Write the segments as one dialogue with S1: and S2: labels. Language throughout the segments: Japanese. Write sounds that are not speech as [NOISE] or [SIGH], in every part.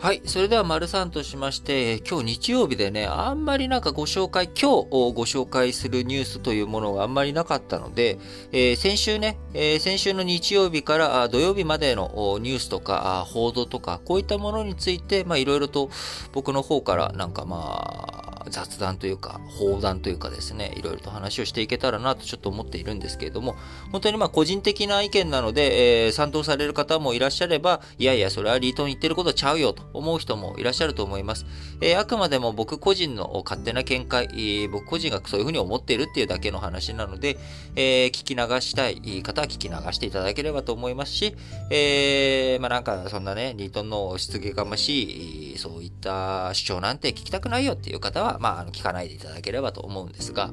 S1: はい。それでは、丸さんとしまして、今日日曜日でね、あんまりなんかご紹介、今日ご紹介するニュースというものがあんまりなかったので、えー、先週ね、えー、先週の日曜日から土曜日までのニュースとか、報道とか、こういったものについて、まあいろいろと僕の方からなんかまあ、雑談というか、放談というかですね、いろいろと話をしていけたらなとちょっと思っているんですけれども、本当にまあ個人的な意見なので、えー、賛同される方もいらっしゃれば、いやいや、それはリートン言ってることちゃうよと思う人もいらっしゃると思います。えー、あくまでも僕個人の勝手な見解、えー、僕個人がそういうふうに思っているっていうだけの話なので、え聞き流したい方は聞き流していただければと思いますし、えまあなんかそんなね、リートンの失言がましい、そういった主張なんて聞きたくないよっていう方は、まあ、あの聞かないでいただければと思うんですが、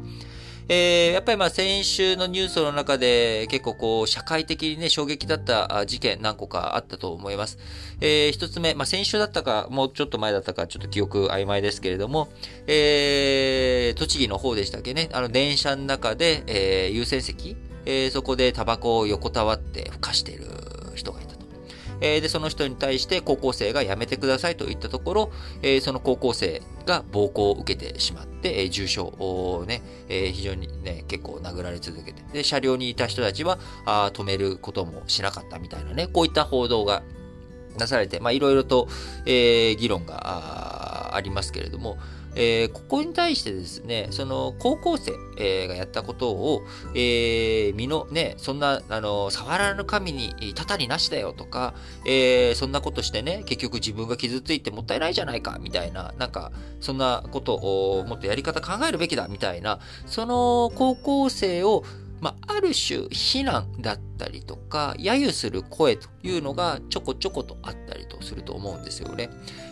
S1: えー、やっぱりまあ先週のニュースの中で結構こう社会的にね衝撃だった事件何個かあったと思います。えー、一つ目、まあ先週だったかもうちょっと前だったかちょっと記憶曖昧ですけれども、えー、栃木の方でしたっけね、あの電車の中で、えー、優先席、えー、そこでタバコを横たわってふかしている人がいたと。えー、で、その人に対して高校生が辞めてくださいと言ったところ、えー、その高校生が暴行を受けてしまって、え、重傷をね、え非常にね、結構殴られ続けて、で、車両にいた人たちは、あ止めることもしなかったみたいなね、こういった報道がなされて、まあ、いろいろと、え議論がありますけれども、えー、ここに対してですね、その高校生、えー、がやったことを、えー、身のね、そんな、あの、触らぬ神にたたりなしだよとか、えー、そんなことしてね、結局自分が傷ついてもったいないじゃないか、みたいな、なんか、そんなことをもっとやり方考えるべきだ、みたいな、その高校生を、まあ、ある種、非難だったりとか、揶揄する声というのがちょこちょことあったりとすると思うんですよね。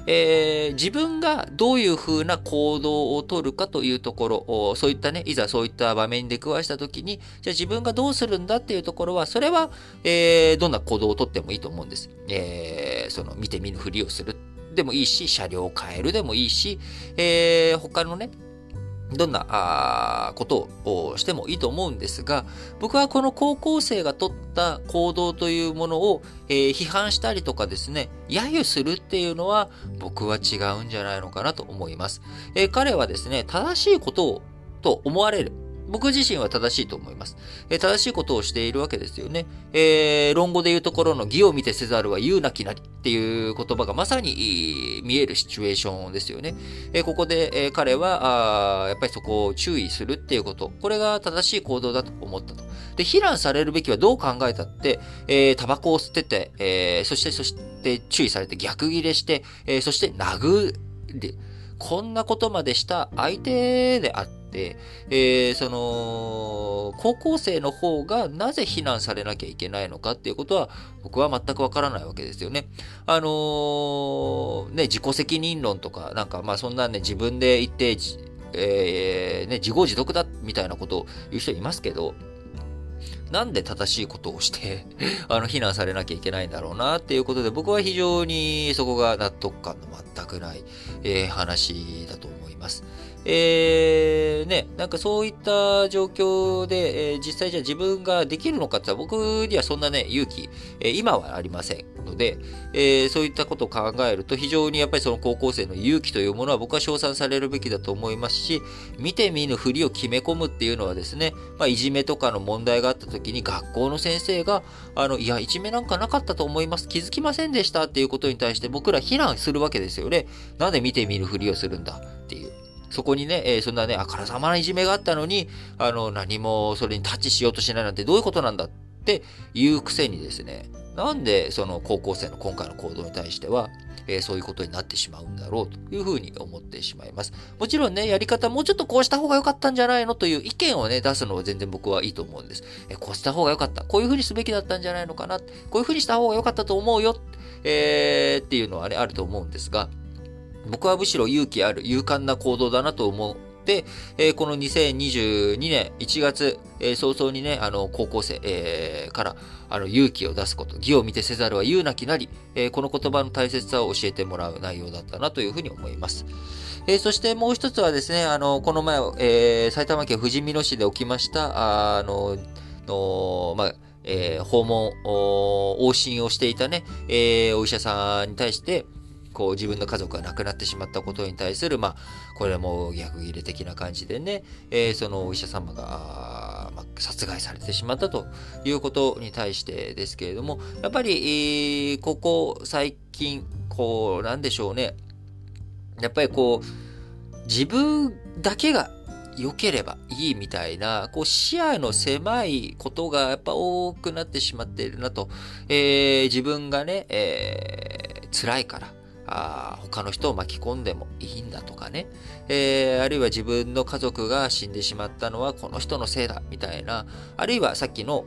S1: えー、自分がどういうふうな行動をとるかというところ、そういったね、いざそういった場面で食わしたときに、じゃあ自分がどうするんだっていうところは、それは、えー、どんな行動をとってもいいと思うんです。えー、その、見て見ぬふりをするでもいいし、車両を変えるでもいいし、えー、他のね、どんなあことをしてもいいと思うんですが、僕はこの高校生が取った行動というものを、えー、批判したりとかですね、揶揄するっていうのは僕は違うんじゃないのかなと思います。えー、彼はですね、正しいことをと思われる。僕自身は正しいと思います。えー、正しいことをしているわけですよね。えー、論語で言うところの義を見てせざるは言うなきなりっていう言葉がまさに見えるシチュエーションですよね。えー、ここで、えー、彼はあ、やっぱりそこを注意するっていうこと、これが正しい行動だと思ったと。で、非難されるべきはどう考えたって、えー、タバコを吸ってて、えー、そして、そして注意されて逆ギレして、えー、そして殴る。こんなことまでした相手であって、えー、その、高校生の方がなぜ非難されなきゃいけないのかっていうことは、僕は全くわからないわけですよね。あのー、ね、自己責任論とか、なんかまあそんなね、自分で言って、えー、ね、自業自得だみたいなことを言う人いますけど、なんで正しいことをして [LAUGHS] あの、非難されなきゃいけないんだろうなっていうことで、僕は非常にそこが納得感の全くない、えー、話だと思います。えー、ね、なんかそういった状況で、えー、実際じゃあ自分ができるのかって言ったら僕にはそんなね、勇気、えー、今はありませんので、えー、そういったことを考えると非常にやっぱりその高校生の勇気というものは僕は称賛されるべきだと思いますし、見て見ぬふりを決め込むっていうのはですね、まあ、いじめとかの問題があった時に学校の先生が、あの、いや、いじめなんかなかったと思います。気づきませんでしたっていうことに対して僕ら非難するわけですよね。なんで見て見ぬふりをするんだ。そこにね、えー、そんなね、あからさまないじめがあったのに、あの、何もそれにタッチしようとしないなんてどういうことなんだっていうくせにですね、なんでその高校生の今回の行動に対しては、えー、そういうことになってしまうんだろうというふうに思ってしまいます。もちろんね、やり方もうちょっとこうした方が良かったんじゃないのという意見をね、出すのは全然僕はいいと思うんです。えー、こうした方が良かった。こういうふうにすべきだったんじゃないのかな。こういうふうにした方が良かったと思うよ。えー、っていうのはね、あると思うんですが、僕はむしろ勇気ある、勇敢な行動だなと思って、えー、この2022年1月、えー、早々にね、あの、高校生、えー、から、あの、勇気を出すこと、義を見てせざるは言うなきなり、えこの言葉の大切さを教えてもらう内容だったなというふうに思います。えそしてもう一つはですね、あの、この前、え埼玉県富士見野市で起きました、あの、の、まあ、え訪問、往診をしていたね、えお医者さんに対して、こう自分の家族が亡くなってしまったことに対する、まあ、これも逆切れ的な感じでね、えー、そのお医者様が、まあ、殺害されてしまったということに対してですけれども、やっぱり、えー、ここ最近、こう、なんでしょうね。やっぱりこう、自分だけが良ければいいみたいな、こう視野の狭いことがやっぱ多くなってしまっているなと。えー、自分がね、えー、辛いから、あ他の人を巻き込んでもいいんだとかね、えー、あるいは自分の家族が死んでしまったのはこの人のせいだみたいな、あるいはさっきの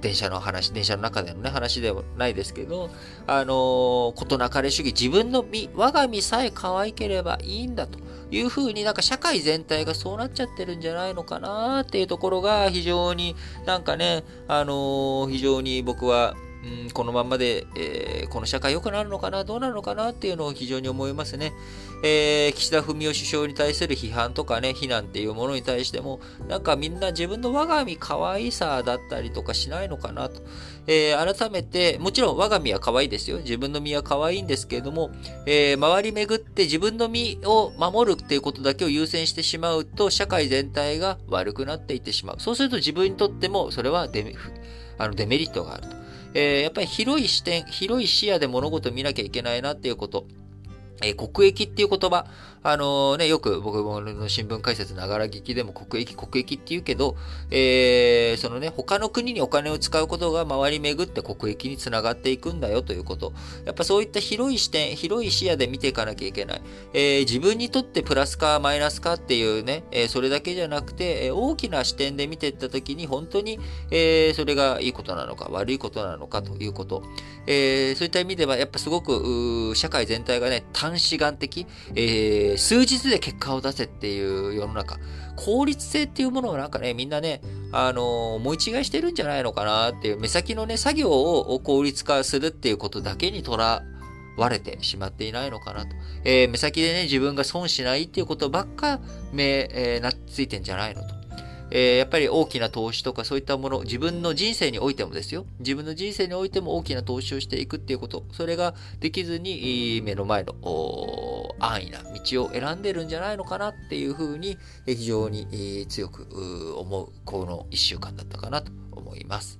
S1: 電車の話、電車の中でのね、話ではないですけど、あのー、事なかれ主義、自分の身、我が身さえ可愛ければいいんだというふうになんか社会全体がそうなっちゃってるんじゃないのかなっていうところが非常になんかね、あのー、非常に僕はうん、このままで、えー、この社会良くなるのかな、どうなるのかなっていうのを非常に思いますね。えー、岸田文雄首相に対する批判とかね、非難っていうものに対しても、なんかみんな自分の我が身可愛さだったりとかしないのかなと。えー、改めて、もちろん我が身は可愛いですよ。自分の身は可愛いんですけれども、えー、周り巡って自分の身を守るっていうことだけを優先してしまうと、社会全体が悪くなっていってしまう。そうすると自分にとっても、それはデメあのデメリットがあると。えー、やっぱり広い視点、広い視野で物事を見なきゃいけないなっていうこと。えー、国益っていう言葉、あのー、ね、よく僕の新聞解説ながら聞きでも国益、国益って言うけど、えー、そのね、他の国にお金を使うことが周り巡って国益につながっていくんだよということ。やっぱそういった広い視点、広い視野で見ていかなきゃいけない。えー、自分にとってプラスかマイナスかっていうね、え、それだけじゃなくて、え、大きな視点で見ていったときに本当に、え、それがいいことなのか悪いことなのかということ。え、そういった意味ではやっぱすごく、社会全体がね、短視眼的、えー、数日で結果を出せっていう世の中、効率性っていうものをなんかね、みんなね、あのー、思い違いしてるんじゃないのかなっていう、目先のね、作業を効率化するっていうことだけにとらわれてしまっていないのかなと。えー、目先でね、自分が損しないっていうことばっか目、えー、なっついてんじゃないのと。えー、やっぱり大きな投資とかそういったもの、自分の人生においてもですよ。自分の人生においても大きな投資をしていくっていうこと。それができずに、目の前の安易な道を選んでるんじゃないのかなっていうふうに、非常に強く思う、この一週間だったかなと思います。